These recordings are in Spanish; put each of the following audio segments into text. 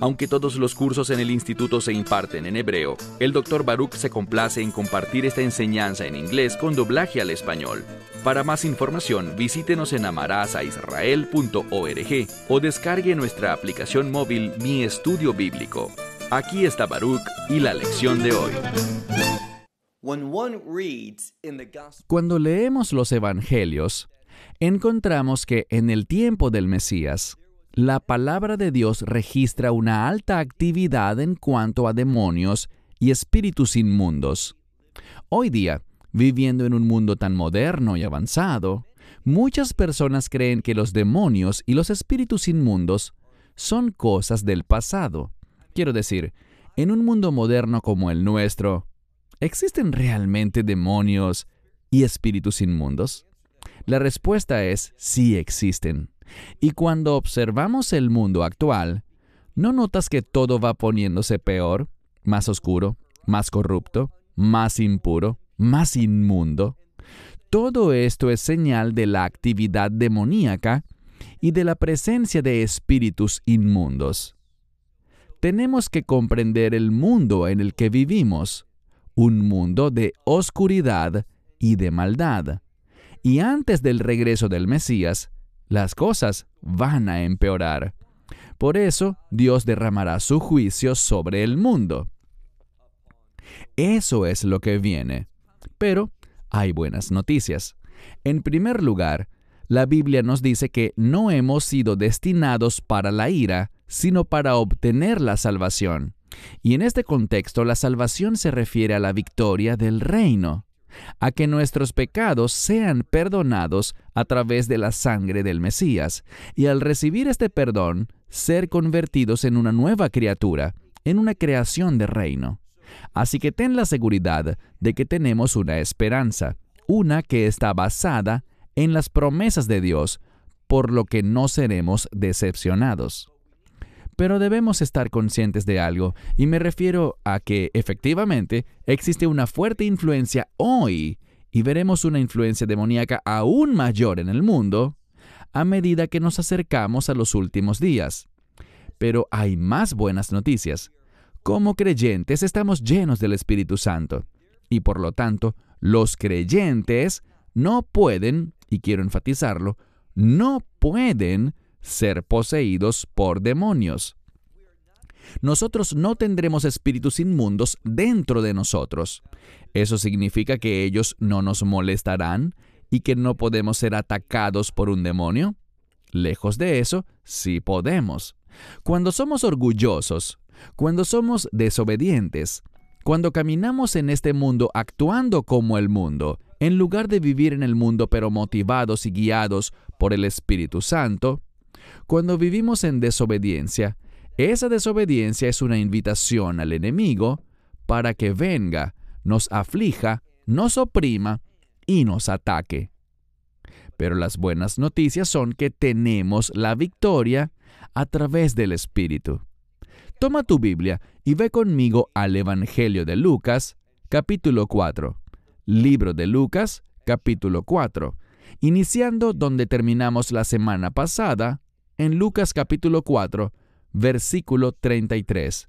Aunque todos los cursos en el instituto se imparten en hebreo, el Dr. Baruch se complace en compartir esta enseñanza en inglés con doblaje al español. Para más información, visítenos en amarazaisrael.org o descargue nuestra aplicación móvil Mi Estudio Bíblico. Aquí está Baruch y la lección de hoy. Cuando leemos los Evangelios, encontramos que en el tiempo del Mesías, la palabra de Dios registra una alta actividad en cuanto a demonios y espíritus inmundos. Hoy día, viviendo en un mundo tan moderno y avanzado, muchas personas creen que los demonios y los espíritus inmundos son cosas del pasado. Quiero decir, en un mundo moderno como el nuestro, ¿existen realmente demonios y espíritus inmundos? La respuesta es sí existen. Y cuando observamos el mundo actual, ¿no notas que todo va poniéndose peor, más oscuro, más corrupto, más impuro, más inmundo? Todo esto es señal de la actividad demoníaca y de la presencia de espíritus inmundos. Tenemos que comprender el mundo en el que vivimos, un mundo de oscuridad y de maldad. Y antes del regreso del Mesías, las cosas van a empeorar. Por eso Dios derramará su juicio sobre el mundo. Eso es lo que viene. Pero hay buenas noticias. En primer lugar, la Biblia nos dice que no hemos sido destinados para la ira, sino para obtener la salvación. Y en este contexto la salvación se refiere a la victoria del reino a que nuestros pecados sean perdonados a través de la sangre del Mesías, y al recibir este perdón, ser convertidos en una nueva criatura, en una creación de reino. Así que ten la seguridad de que tenemos una esperanza, una que está basada en las promesas de Dios, por lo que no seremos decepcionados. Pero debemos estar conscientes de algo, y me refiero a que efectivamente existe una fuerte influencia hoy, y veremos una influencia demoníaca aún mayor en el mundo, a medida que nos acercamos a los últimos días. Pero hay más buenas noticias. Como creyentes estamos llenos del Espíritu Santo, y por lo tanto, los creyentes no pueden, y quiero enfatizarlo, no pueden ser poseídos por demonios. Nosotros no tendremos espíritus inmundos dentro de nosotros. Eso significa que ellos no nos molestarán y que no podemos ser atacados por un demonio. Lejos de eso, sí podemos. Cuando somos orgullosos, cuando somos desobedientes, cuando caminamos en este mundo actuando como el mundo, en lugar de vivir en el mundo pero motivados y guiados por el Espíritu Santo, cuando vivimos en desobediencia, esa desobediencia es una invitación al enemigo para que venga, nos aflija, nos oprima y nos ataque. Pero las buenas noticias son que tenemos la victoria a través del Espíritu. Toma tu Biblia y ve conmigo al Evangelio de Lucas, capítulo 4. Libro de Lucas, capítulo 4, iniciando donde terminamos la semana pasada, en Lucas capítulo 4, versículo 33.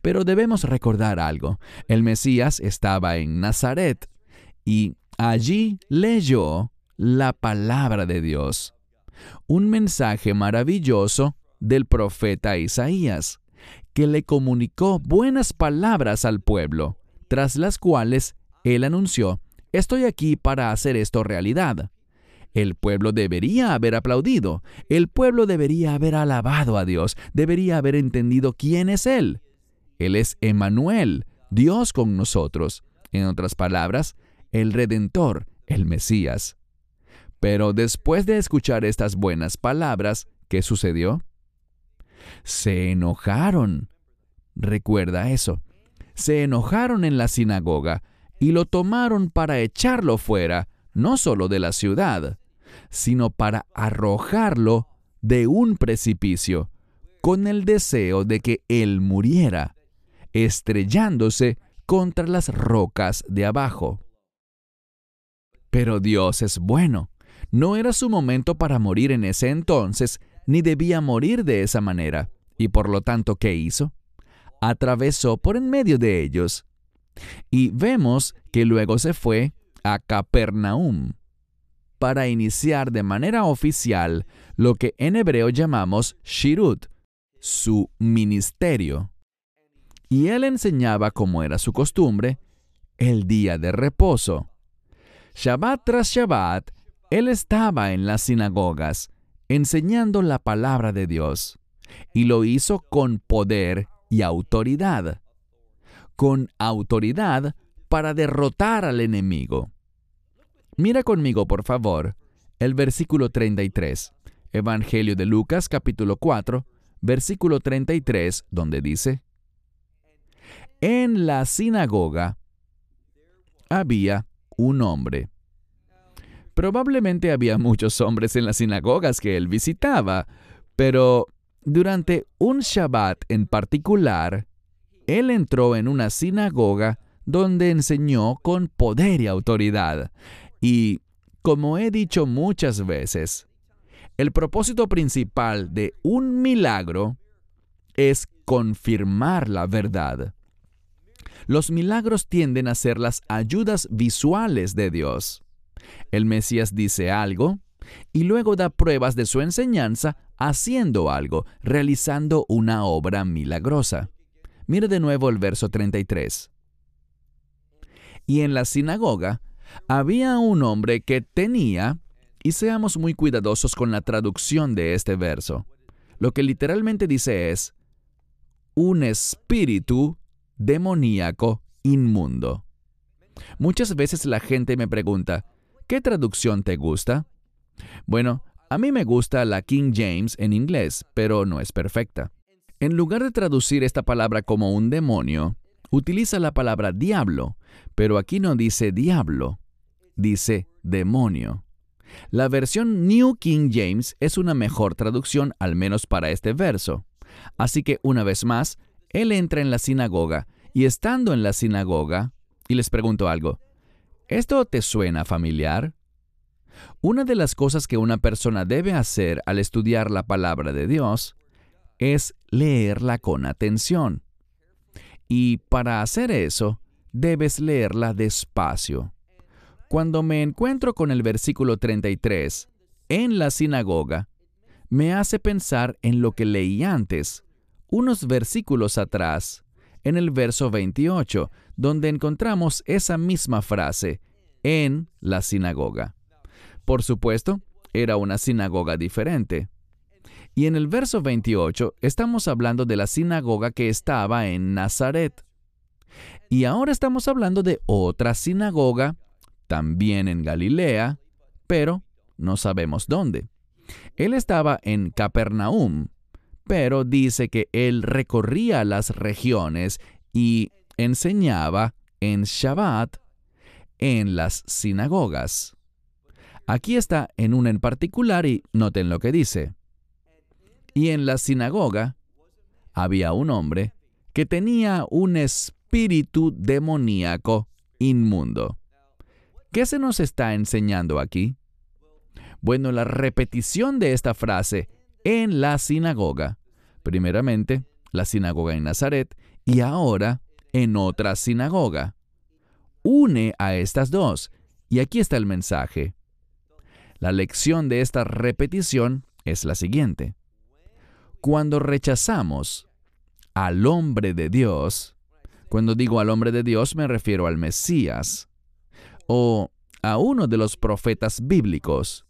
Pero debemos recordar algo. El Mesías estaba en Nazaret y allí leyó la palabra de Dios. Un mensaje maravilloso del profeta Isaías, que le comunicó buenas palabras al pueblo, tras las cuales él anunció, estoy aquí para hacer esto realidad. El pueblo debería haber aplaudido, el pueblo debería haber alabado a Dios, debería haber entendido quién es Él. Él es Emmanuel, Dios con nosotros. En otras palabras, el Redentor, el Mesías. Pero después de escuchar estas buenas palabras, ¿qué sucedió? Se enojaron. Recuerda eso. Se enojaron en la sinagoga y lo tomaron para echarlo fuera, no solo de la ciudad, sino para arrojarlo de un precipicio, con el deseo de que él muriera, estrellándose contra las rocas de abajo. Pero Dios es bueno. No era su momento para morir en ese entonces, ni debía morir de esa manera. Y por lo tanto, ¿qué hizo? Atravesó por en medio de ellos. Y vemos que luego se fue a Capernaum para iniciar de manera oficial lo que en hebreo llamamos Shirut, su ministerio. Y él enseñaba, como era su costumbre, el día de reposo. Shabbat tras Shabbat, él estaba en las sinagogas, enseñando la palabra de Dios, y lo hizo con poder y autoridad. Con autoridad para derrotar al enemigo. Mira conmigo, por favor, el versículo 33, Evangelio de Lucas capítulo 4, versículo 33, donde dice, En la sinagoga había un hombre. Probablemente había muchos hombres en las sinagogas que él visitaba, pero durante un Shabbat en particular, él entró en una sinagoga donde enseñó con poder y autoridad. Y, como he dicho muchas veces, el propósito principal de un milagro es confirmar la verdad. Los milagros tienden a ser las ayudas visuales de Dios. El Mesías dice algo y luego da pruebas de su enseñanza haciendo algo, realizando una obra milagrosa. Mire de nuevo el verso 33. Y en la sinagoga había un hombre que tenía, y seamos muy cuidadosos con la traducción de este verso, lo que literalmente dice es, un espíritu demoníaco inmundo. Muchas veces la gente me pregunta, ¿qué traducción te gusta? Bueno, a mí me gusta la King James en inglés, pero no es perfecta. En lugar de traducir esta palabra como un demonio, utiliza la palabra diablo, pero aquí no dice diablo, dice demonio. La versión New King James es una mejor traducción, al menos para este verso. Así que una vez más, él entra en la sinagoga y estando en la sinagoga, y les pregunto algo, ¿esto te suena familiar? Una de las cosas que una persona debe hacer al estudiar la palabra de Dios es leerla con atención. Y para hacer eso, debes leerla despacio. Cuando me encuentro con el versículo 33 en la sinagoga, me hace pensar en lo que leí antes, unos versículos atrás, en el verso 28, donde encontramos esa misma frase, en la sinagoga. Por supuesto, era una sinagoga diferente. Y en el verso 28 estamos hablando de la sinagoga que estaba en Nazaret. Y ahora estamos hablando de otra sinagoga, también en Galilea, pero no sabemos dónde. Él estaba en Capernaum, pero dice que él recorría las regiones y enseñaba en Shabbat en las sinagogas. Aquí está en una en particular y noten lo que dice. Y en la sinagoga había un hombre que tenía un espíritu demoníaco inmundo. ¿Qué se nos está enseñando aquí? Bueno, la repetición de esta frase en la sinagoga, primeramente la sinagoga en Nazaret y ahora en otra sinagoga, une a estas dos. Y aquí está el mensaje. La lección de esta repetición es la siguiente. Cuando rechazamos al hombre de Dios, cuando digo al hombre de Dios me refiero al Mesías, o a uno de los profetas bíblicos.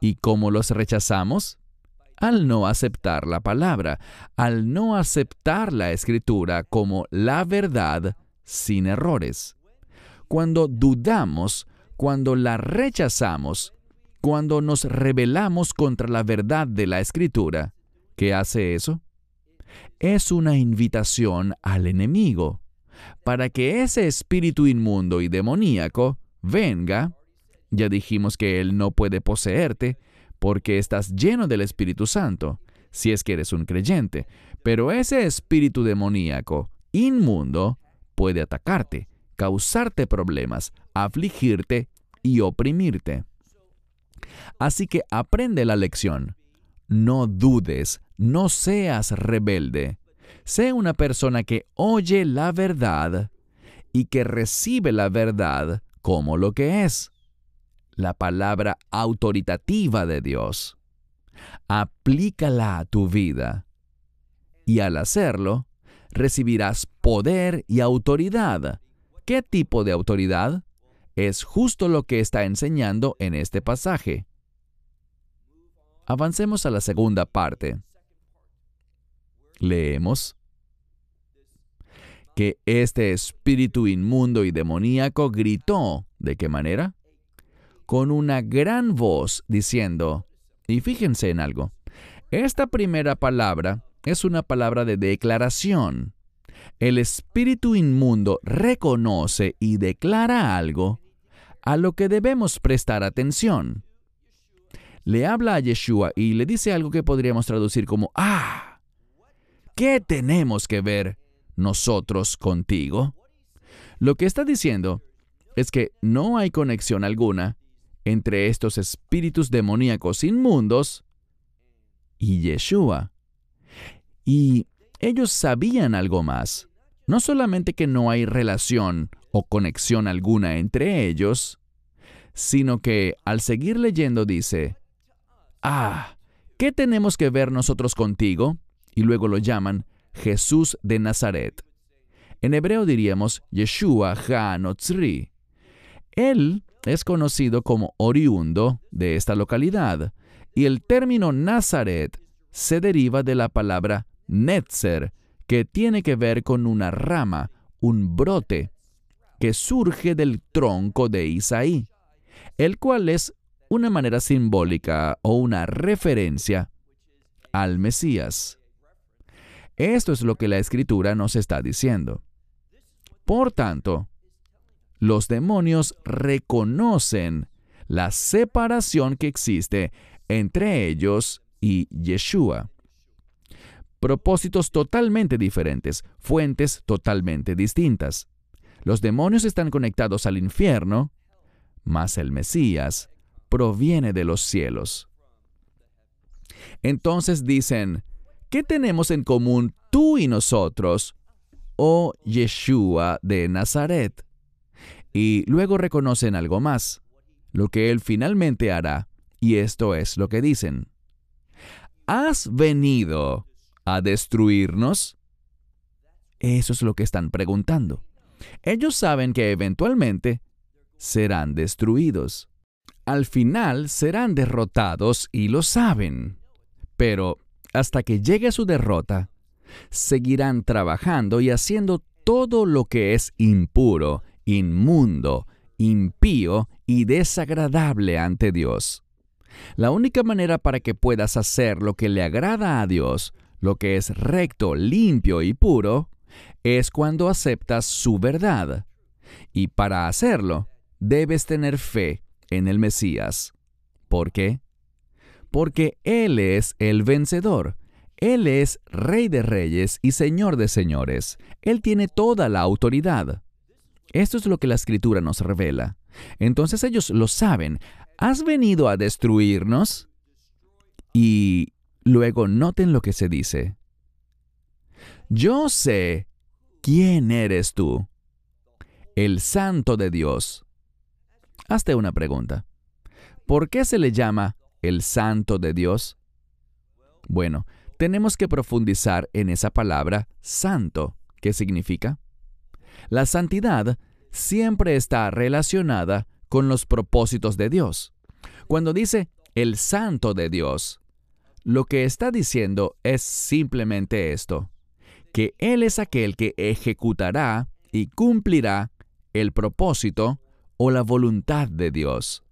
¿Y cómo los rechazamos? Al no aceptar la palabra, al no aceptar la escritura como la verdad sin errores. Cuando dudamos, cuando la rechazamos, cuando nos rebelamos contra la verdad de la escritura, ¿Qué hace eso? Es una invitación al enemigo para que ese espíritu inmundo y demoníaco venga Ya dijimos que Él no puede poseerte porque estás lleno del Espíritu Santo, si es que eres un creyente. Pero ese espíritu demoníaco, inmundo, puede atacarte, causarte problemas, afligirte y oprimirte. Así que aprende la lección. No dudes, no seas rebelde. Sé una persona que oye la verdad y que recibe la verdad como lo que es, la palabra autoritativa de Dios. Aplícala a tu vida y al hacerlo, recibirás poder y autoridad. ¿Qué tipo de autoridad? Es justo lo que está enseñando en este pasaje. Avancemos a la segunda parte. Leemos que este espíritu inmundo y demoníaco gritó, ¿de qué manera? Con una gran voz diciendo, y fíjense en algo, esta primera palabra es una palabra de declaración. El espíritu inmundo reconoce y declara algo a lo que debemos prestar atención. Le habla a Yeshua y le dice algo que podríamos traducir como, ah, ¿qué tenemos que ver nosotros contigo? Lo que está diciendo es que no hay conexión alguna entre estos espíritus demoníacos inmundos y Yeshua. Y ellos sabían algo más. No solamente que no hay relación o conexión alguna entre ellos, sino que al seguir leyendo dice, Ah, ¿qué tenemos que ver nosotros contigo? Y luego lo llaman Jesús de Nazaret. En hebreo diríamos Yeshua Ha-Notzri. Él es conocido como oriundo de esta localidad, y el término Nazaret se deriva de la palabra Netzer, que tiene que ver con una rama, un brote, que surge del tronco de Isaí, el cual es una manera simbólica o una referencia al Mesías. Esto es lo que la escritura nos está diciendo. Por tanto, los demonios reconocen la separación que existe entre ellos y Yeshua. Propósitos totalmente diferentes, fuentes totalmente distintas. Los demonios están conectados al infierno, mas el Mesías proviene de los cielos. Entonces dicen, ¿qué tenemos en común tú y nosotros, oh Yeshua de Nazaret? Y luego reconocen algo más, lo que Él finalmente hará, y esto es lo que dicen. ¿Has venido a destruirnos? Eso es lo que están preguntando. Ellos saben que eventualmente serán destruidos. Al final serán derrotados y lo saben. Pero hasta que llegue su derrota, seguirán trabajando y haciendo todo lo que es impuro inmundo, impío y desagradable ante Dios. La única manera para que puedas hacer lo que le agrada a Dios, lo que es recto, limpio y puro, es cuando aceptas su verdad. Y para hacerlo, debes tener fe en el Mesías. ¿Por qué? Porque Él es el vencedor. Él es Rey de Reyes y Señor de Señores. Él tiene toda la autoridad. Esto es lo que la escritura nos revela. Entonces ellos lo saben. ¿Has venido a destruirnos? Y luego noten lo que se dice. Yo sé quién eres tú, el santo de Dios. Hazte una pregunta. ¿Por qué se le llama el santo de Dios? Bueno, tenemos que profundizar en esa palabra santo. ¿Qué significa? La santidad siempre está relacionada con los propósitos de Dios. Cuando dice el santo de Dios, lo que está diciendo es simplemente esto, que Él es aquel que ejecutará y cumplirá el propósito o la voluntad de Dios.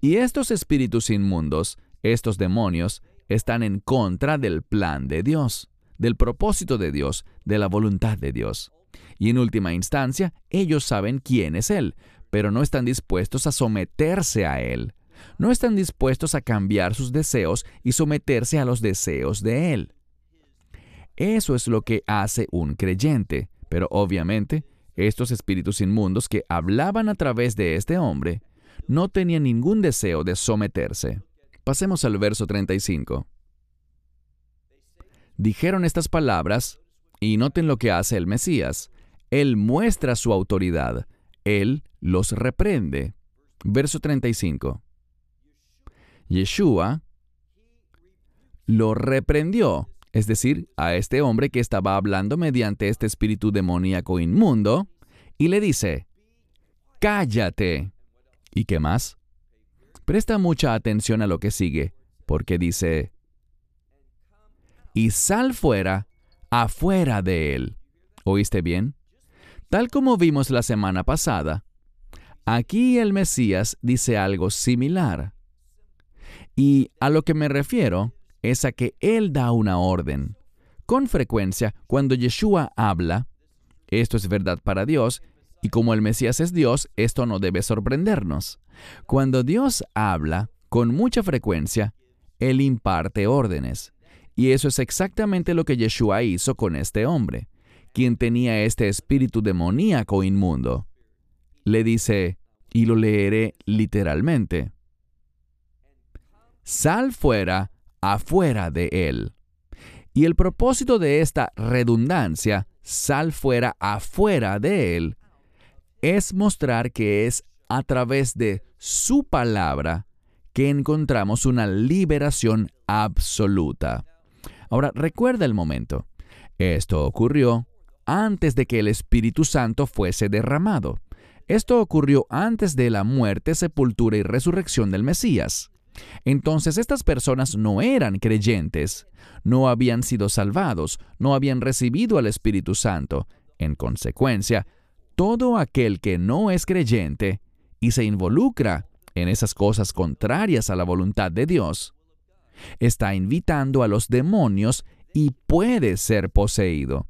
Y estos espíritus inmundos, estos demonios, están en contra del plan de Dios, del propósito de Dios, de la voluntad de Dios. Y en última instancia, ellos saben quién es Él, pero no están dispuestos a someterse a Él. No están dispuestos a cambiar sus deseos y someterse a los deseos de Él. Eso es lo que hace un creyente, pero obviamente estos espíritus inmundos que hablaban a través de este hombre no tenían ningún deseo de someterse. Pasemos al verso 35. Dijeron estas palabras, y noten lo que hace el Mesías. Él muestra su autoridad. Él los reprende. Verso 35. Yeshua lo reprendió, es decir, a este hombre que estaba hablando mediante este espíritu demoníaco inmundo, y le dice, cállate. ¿Y qué más? Presta mucha atención a lo que sigue, porque dice, y sal fuera, afuera de él. ¿Oíste bien? Tal como vimos la semana pasada, aquí el Mesías dice algo similar. Y a lo que me refiero es a que Él da una orden. Con frecuencia, cuando Yeshua habla, esto es verdad para Dios, y como el Mesías es Dios, esto no debe sorprendernos. Cuando Dios habla, con mucha frecuencia, Él imparte órdenes. Y eso es exactamente lo que Yeshua hizo con este hombre, quien tenía este espíritu demoníaco inmundo. Le dice, y lo leeré literalmente, sal fuera, afuera de él. Y el propósito de esta redundancia, sal fuera, afuera de él, es mostrar que es a través de su palabra que encontramos una liberación absoluta. Ahora, recuerda el momento. Esto ocurrió antes de que el Espíritu Santo fuese derramado. Esto ocurrió antes de la muerte, sepultura y resurrección del Mesías. Entonces estas personas no eran creyentes, no habían sido salvados, no habían recibido al Espíritu Santo. En consecuencia, todo aquel que no es creyente y se involucra en esas cosas contrarias a la voluntad de Dios, está invitando a los demonios y puede ser poseído.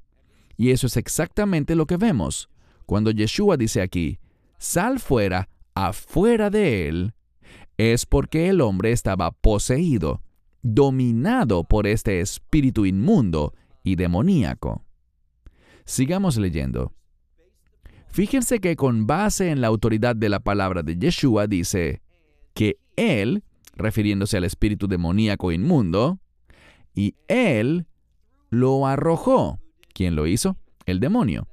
Y eso es exactamente lo que vemos. Cuando Yeshua dice aquí, sal fuera, afuera de él, es porque el hombre estaba poseído, dominado por este espíritu inmundo y demoníaco. Sigamos leyendo. Fíjense que con base en la autoridad de la palabra de Yeshua dice que él, refiriéndose al espíritu demoníaco inmundo, y él lo arrojó. ¿Quién lo hizo? El demonio.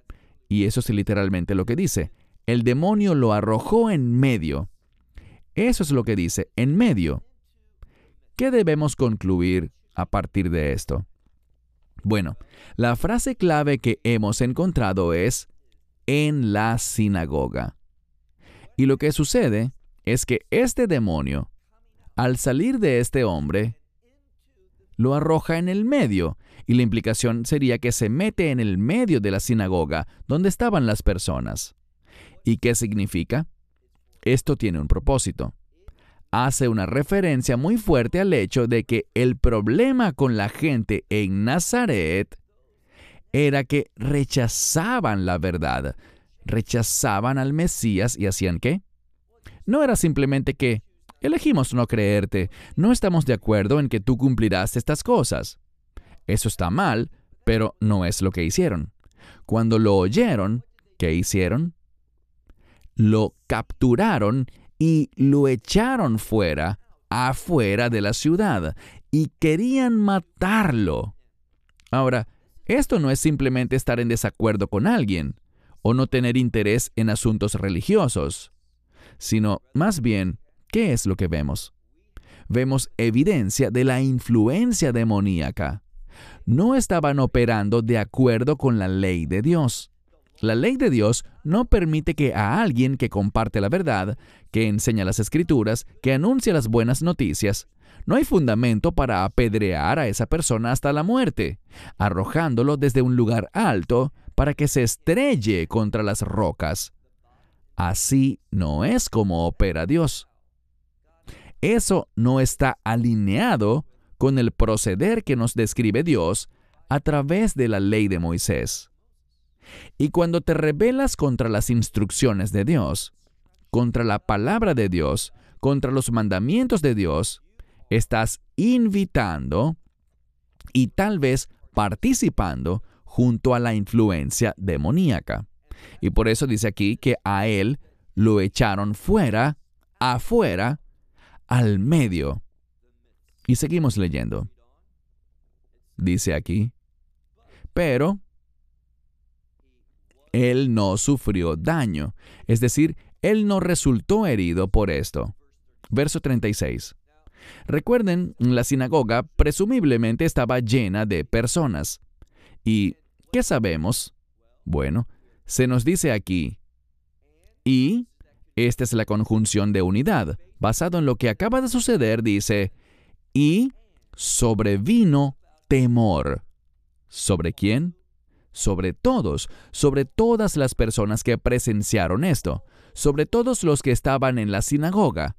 Y eso es literalmente lo que dice. El demonio lo arrojó en medio eso es lo que dice en medio. ¿Qué debemos concluir a partir de esto? Bueno, la frase clave que hemos encontrado es en la sinagoga. Y lo que sucede es que este demonio, al salir de este hombre, lo arroja en el medio, y la implicación sería que se mete en el medio de la sinagoga donde estaban las personas. ¿Y qué significa? Esto tiene un propósito. Hace una referencia muy fuerte al hecho de que el problema con la gente en Nazaret era que rechazaban la verdad, rechazaban al Mesías y hacían qué? No era simplemente que elegimos no creerte, no estamos de acuerdo en que tú cumplirás estas cosas. Eso está mal, pero no es lo que hicieron. Cuando lo oyeron, ¿qué hicieron? lo capturaron y lo echaron fuera, afuera de la ciudad, y querían matarlo. Ahora, esto no es simplemente estar en desacuerdo con alguien, o no tener interés en asuntos religiosos, sino más bien, ¿qué es lo que vemos? Vemos evidencia de la influencia demoníaca. No estaban operando de acuerdo con la ley de Dios. La ley de Dios no permite que a alguien que comparte la verdad, que enseña las escrituras, que anuncia las buenas noticias, no hay fundamento para apedrear a esa persona hasta la muerte, arrojándolo desde un lugar alto para que se estrelle contra las rocas. Así no es como opera Dios. Eso no está alineado con el proceder que nos describe Dios a través de la ley de Moisés. Y cuando te rebelas contra las instrucciones de Dios, contra la palabra de Dios, contra los mandamientos de Dios, estás invitando y tal vez participando junto a la influencia demoníaca. Y por eso dice aquí que a él lo echaron fuera, afuera, al medio. Y seguimos leyendo. Dice aquí, pero él no sufrió daño, es decir, él no resultó herido por esto. Verso 36. Recuerden, la sinagoga presumiblemente estaba llena de personas. ¿Y qué sabemos? Bueno, se nos dice aquí, y esta es la conjunción de unidad. Basado en lo que acaba de suceder, dice, y sobrevino temor. ¿Sobre quién? Sobre todos, sobre todas las personas que presenciaron esto, sobre todos los que estaban en la sinagoga.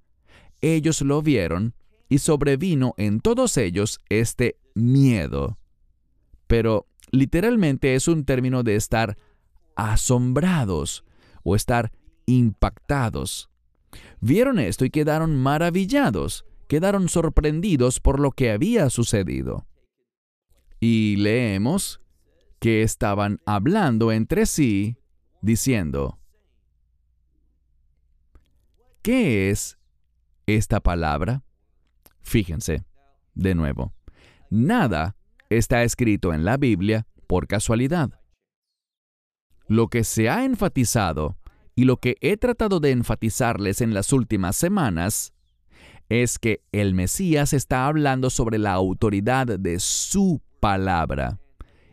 Ellos lo vieron y sobrevino en todos ellos este miedo. Pero literalmente es un término de estar asombrados o estar impactados. Vieron esto y quedaron maravillados, quedaron sorprendidos por lo que había sucedido. Y leemos que estaban hablando entre sí, diciendo, ¿qué es esta palabra? Fíjense, de nuevo, nada está escrito en la Biblia por casualidad. Lo que se ha enfatizado y lo que he tratado de enfatizarles en las últimas semanas es que el Mesías está hablando sobre la autoridad de su palabra.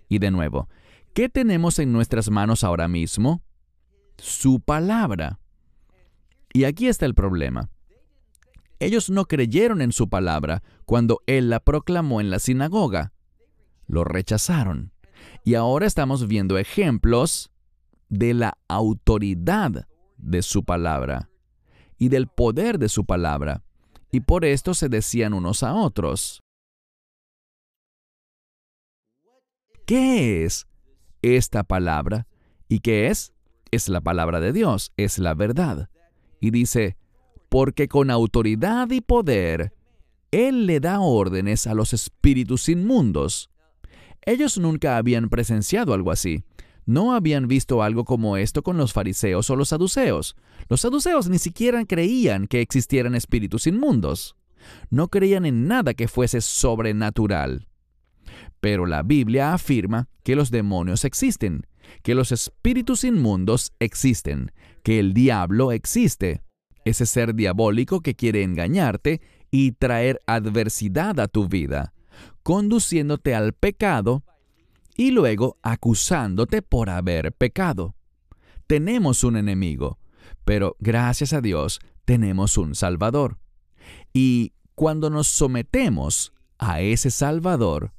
Y de nuevo, ¿qué tenemos en nuestras manos ahora mismo? Su palabra. Y aquí está el problema. Ellos no creyeron en su palabra cuando Él la proclamó en la sinagoga. Lo rechazaron. Y ahora estamos viendo ejemplos de la autoridad de su palabra y del poder de su palabra. Y por esto se decían unos a otros. ¿Qué es esta palabra? ¿Y qué es? Es la palabra de Dios, es la verdad. Y dice, porque con autoridad y poder Él le da órdenes a los espíritus inmundos. Ellos nunca habían presenciado algo así. No habían visto algo como esto con los fariseos o los saduceos. Los saduceos ni siquiera creían que existieran espíritus inmundos. No creían en nada que fuese sobrenatural. Pero la Biblia afirma que los demonios existen, que los espíritus inmundos existen, que el diablo existe ese ser diabólico que quiere engañarte y traer adversidad a tu vida, conduciéndote al pecado y luego acusándote por haber pecado. Tenemos un enemigo, pero gracias a Dios tenemos un Salvador. Y cuando nos sometemos a ese Salvador,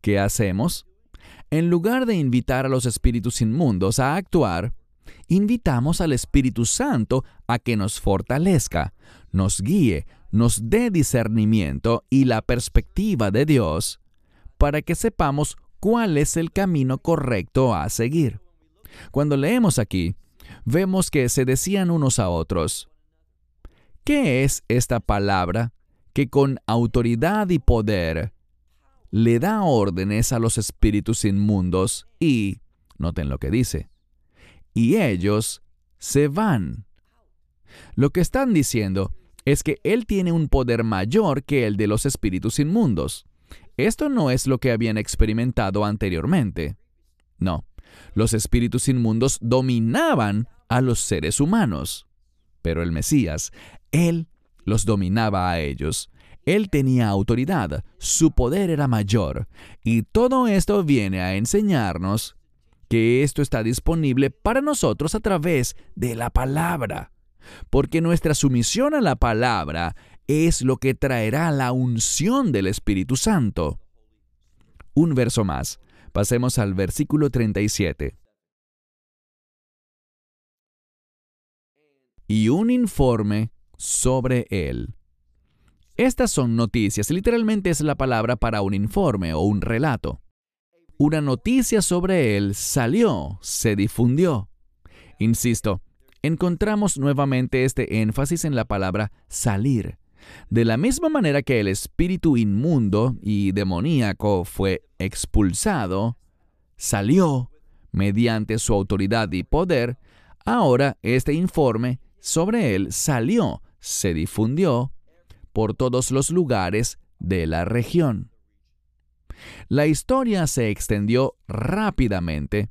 ¿qué hacemos? En lugar de invitar a los espíritus inmundos a actuar, invitamos al Espíritu Santo a que nos fortalezca, nos guíe, nos dé discernimiento y la perspectiva de Dios para que sepamos cuál es el camino correcto a seguir. Cuando leemos aquí, vemos que se decían unos a otros, ¿qué es esta palabra que con autoridad y poder le da órdenes a los espíritus inmundos y, noten lo que dice, y ellos se van. Lo que están diciendo es que Él tiene un poder mayor que el de los espíritus inmundos. Esto no es lo que habían experimentado anteriormente. No, los espíritus inmundos dominaban a los seres humanos. Pero el Mesías, Él los dominaba a ellos. Él tenía autoridad, su poder era mayor, y todo esto viene a enseñarnos que esto está disponible para nosotros a través de la palabra, porque nuestra sumisión a la palabra es lo que traerá la unción del Espíritu Santo. Un verso más. Pasemos al versículo 37. Y un informe sobre él. Estas son noticias, literalmente es la palabra para un informe o un relato una noticia sobre él salió, se difundió. Insisto, encontramos nuevamente este énfasis en la palabra salir. De la misma manera que el espíritu inmundo y demoníaco fue expulsado, salió mediante su autoridad y poder, ahora este informe sobre él salió, se difundió por todos los lugares de la región. La historia se extendió rápidamente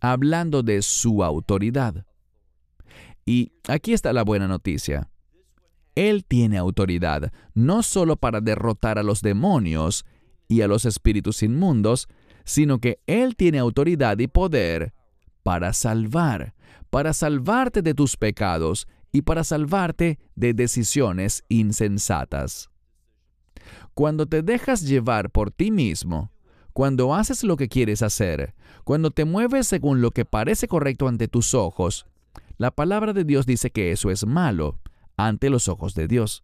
hablando de su autoridad. Y aquí está la buena noticia. Él tiene autoridad no solo para derrotar a los demonios y a los espíritus inmundos, sino que Él tiene autoridad y poder para salvar, para salvarte de tus pecados y para salvarte de decisiones insensatas. Cuando te dejas llevar por ti mismo, cuando haces lo que quieres hacer, cuando te mueves según lo que parece correcto ante tus ojos, la palabra de Dios dice que eso es malo ante los ojos de Dios.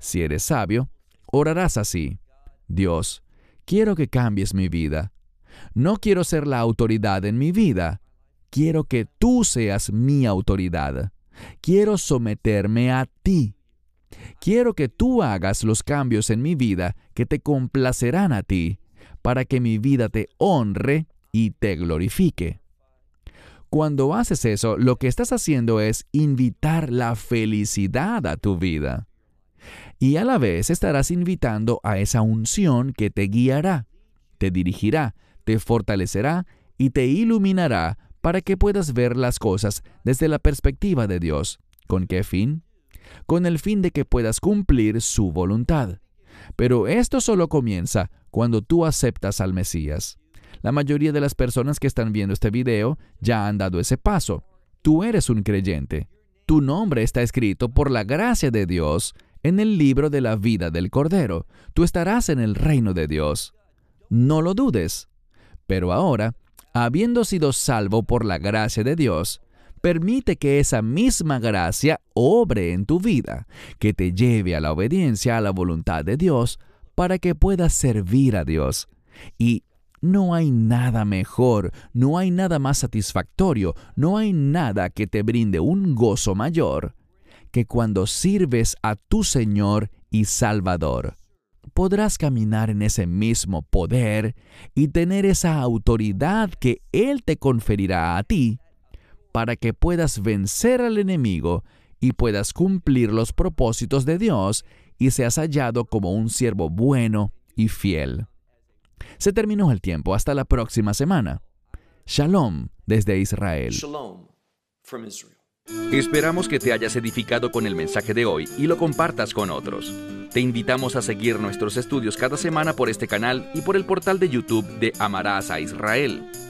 Si eres sabio, orarás así. Dios, quiero que cambies mi vida. No quiero ser la autoridad en mi vida. Quiero que tú seas mi autoridad. Quiero someterme a ti. Quiero que tú hagas los cambios en mi vida que te complacerán a ti, para que mi vida te honre y te glorifique. Cuando haces eso, lo que estás haciendo es invitar la felicidad a tu vida. Y a la vez estarás invitando a esa unción que te guiará, te dirigirá, te fortalecerá y te iluminará para que puedas ver las cosas desde la perspectiva de Dios. ¿Con qué fin? Con el fin de que puedas cumplir su voluntad. Pero esto solo comienza cuando tú aceptas al Mesías. La mayoría de las personas que están viendo este video ya han dado ese paso. Tú eres un creyente. Tu nombre está escrito por la gracia de Dios en el libro de la vida del Cordero. Tú estarás en el reino de Dios. No lo dudes. Pero ahora, habiendo sido salvo por la gracia de Dios, permite que esa misma gracia obre en tu vida, que te lleve a la obediencia a la voluntad de Dios, para que puedas servir a Dios. Y no hay nada mejor, no hay nada más satisfactorio, no hay nada que te brinde un gozo mayor que cuando sirves a tu Señor y Salvador podrás caminar en ese mismo poder y tener esa autoridad que Él te conferirá a ti para que puedas vencer al enemigo y puedas cumplir los propósitos de Dios y seas hallado como un siervo bueno y fiel. Se terminó el tiempo. Hasta la próxima semana. Shalom desde Israel. Shalom from Israel. Esperamos que te hayas edificado con el mensaje de hoy y lo compartas con otros. Te invitamos a seguir nuestros estudios cada semana por este canal y por el portal de YouTube de Amarás a Israel.